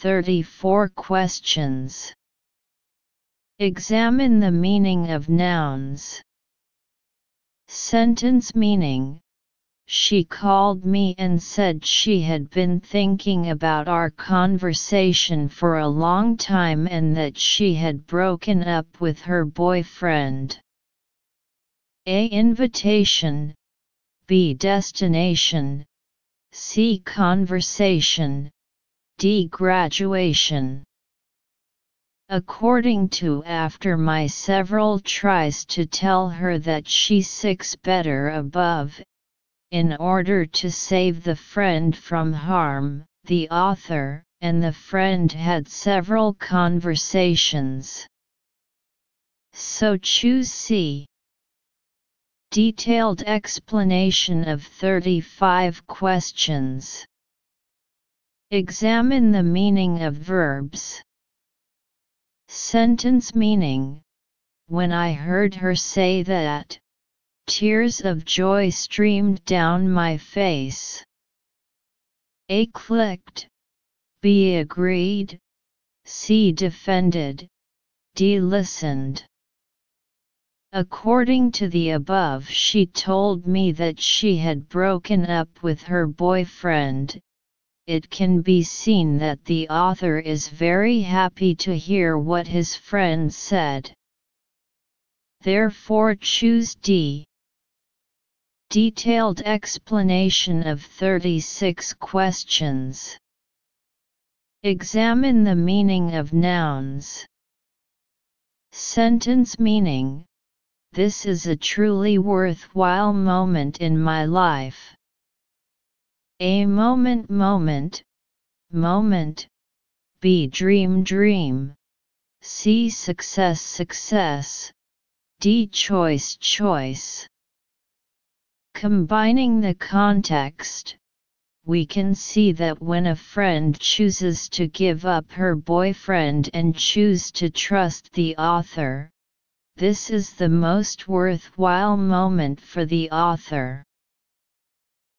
34 questions. Examine the meaning of nouns. Sentence meaning She called me and said she had been thinking about our conversation for a long time and that she had broken up with her boyfriend. A. Invitation B. Destination C. Conversation D. Graduation According to after my several tries to tell her that she six better above, in order to save the friend from harm, the author and the friend had several conversations. So choose C. Detailed explanation of 35 questions. Examine the meaning of verbs. Sentence meaning When I heard her say that, tears of joy streamed down my face. A clicked, B agreed, C defended, D listened. According to the above, she told me that she had broken up with her boyfriend, it can be seen that the author is very happy to hear what his friend said. Therefore choose D. Detailed explanation of 36 questions. Examine the meaning of nouns. Sentence meaning This is a truly worthwhile moment in my life. A moment moment, moment, B dream dream, C success success, D choice choice. Combining the context, we can see that when a friend chooses to give up her boyfriend and choose to trust the author, this is the most worthwhile moment for the author.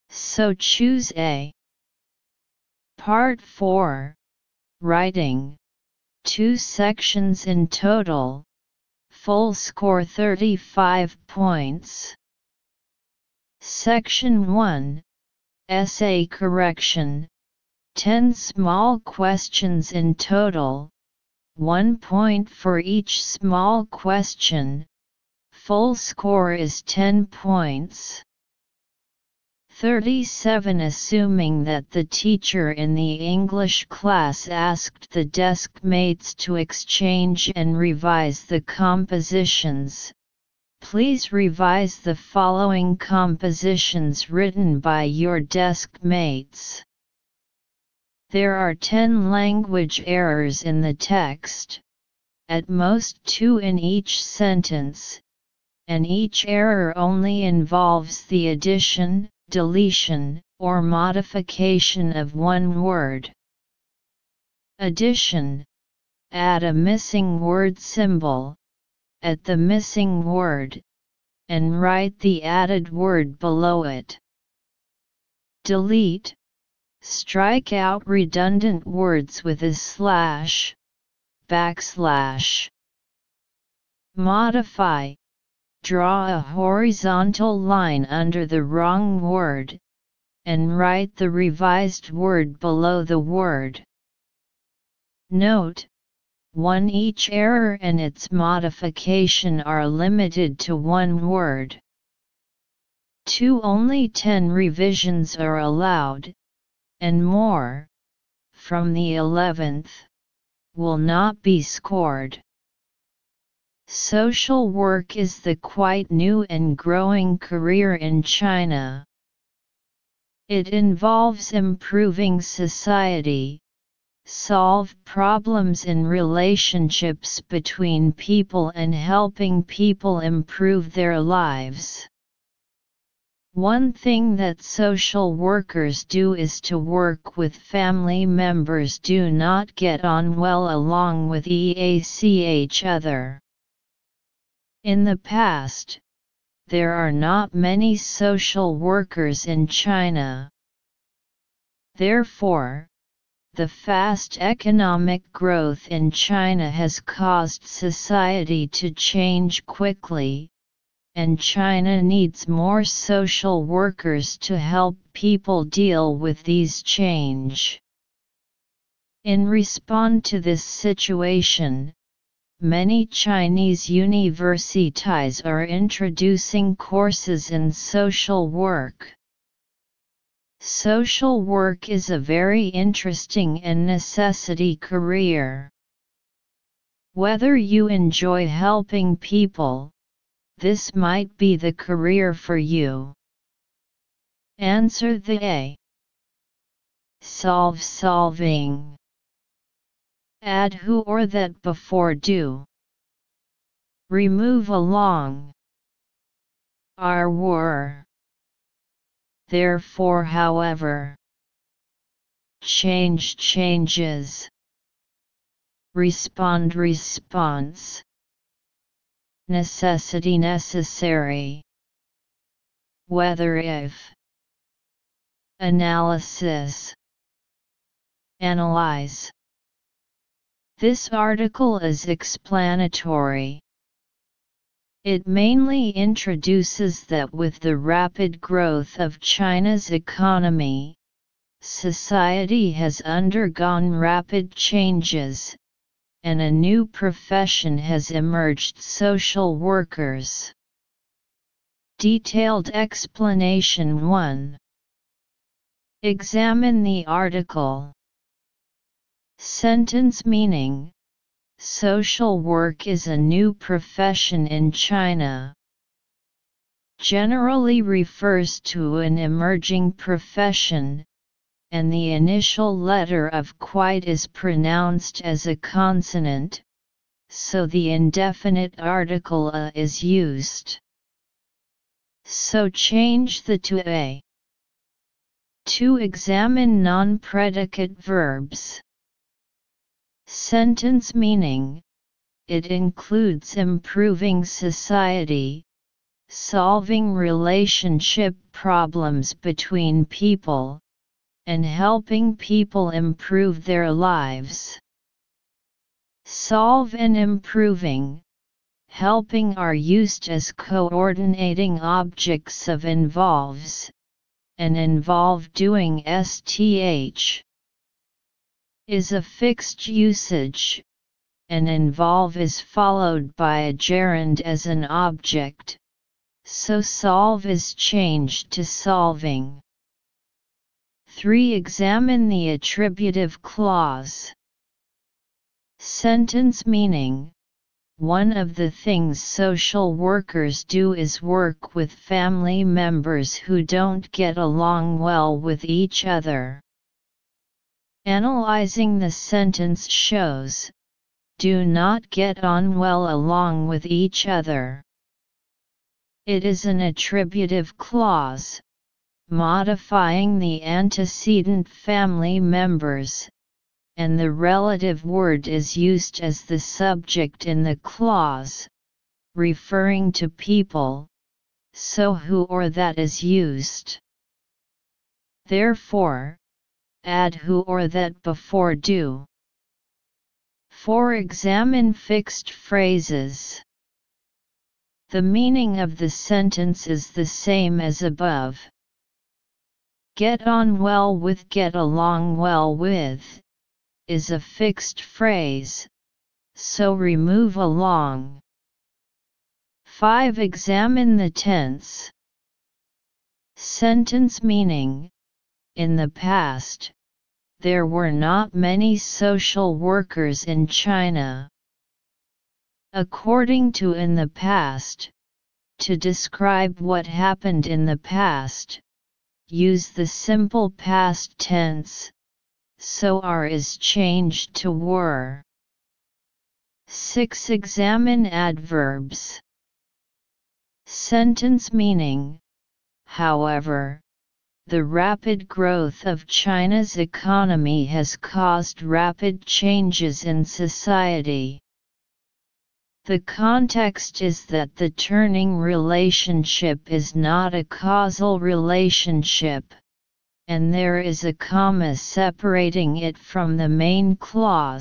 So choose A. Part 4 Writing Two sections in total. Full score 35 points. Section 1 Essay Correction 10 small questions in total. 1 point for each small question. Full score is 10 points. 37 Assuming that the teacher in the English class asked the desk mates to exchange and revise the compositions, please revise the following compositions written by your desk mates. There are 10 language errors in the text, at most two in each sentence, and each error only involves the addition, deletion, or modification of one word. Addition Add a missing word symbol at the missing word and write the added word below it. Delete Strike out redundant words with a slash, backslash. Modify Draw a horizontal line under the wrong word, and write the revised word below the word. Note, 1 each error and its modification are limited to one word. 2 only 10 revisions are allowed, and more, from the 11th, will not be scored. Social work is the quite new and growing career in China. It involves improving society, solve problems in relationships between people and helping people improve their lives. One thing that social workers do is to work with family members do not get on well along with each other. In the past, there are not many social workers in China. Therefore, the fast economic growth in China has caused society to change quickly, and China needs more social workers to help people deal with these change. In response to this situation, many Chinese universities are introducing courses in social work. Social work is a very interesting and necessity career. Whether you enjoy helping people, this might be the career for you. Answer the A. Solve solving. Add who or that before do. Remove along. Are were therefore however. Change changes. Respond response. Necessity necessary. Whether if. Analysis. Analyze. This article is explanatory. It mainly introduces that with the rapid growth of China's economy, society has undergone rapid changes, and a new profession has emerged social workers. Detailed explanation 1 Examine the article. Sentence meaning Social work is a new profession in China. Generally refers to an emerging profession, and the initial letter of quite is pronounced as a consonant, so the indefinite article a is used. So change the to a. To examine non-predicate verbs. Sentence meaning. It includes improving society, solving relationship problems between people, and helping people improve their lives. Solve and improving, helping are used as coordinating objects of involves, and involve doing STH is a fixed usage, and involve is followed by a gerund as an object, so solve is changed to solving. 3. Examine the attributive clause. Sentence meaning One of the things social workers do is work with family members who don't get along well with each other. Analyzing the sentence shows, do not get on well along with each other. It is an attributive clause, modifying the antecedent family members, and the relative word is used as the subject in the clause, referring to people, so who or that is used. Therefore, add who or that before do. 4. Examine fixed phrases. The meaning of the sentence is the same as above. Get on well with get along well with is a fixed phrase, so remove along. 5. Examine the tense. Sentence meaning in the past, there were not many social workers in China. According to in the past, to describe what happened in the past, use the simple past tense, so are is changed to were. 6. Examine adverbs. Sentence meaning, however, the rapid growth of China's economy has caused rapid changes in society. The context is that the turning relationship is not a causal relationship, and there is a comma separating it from the main clause.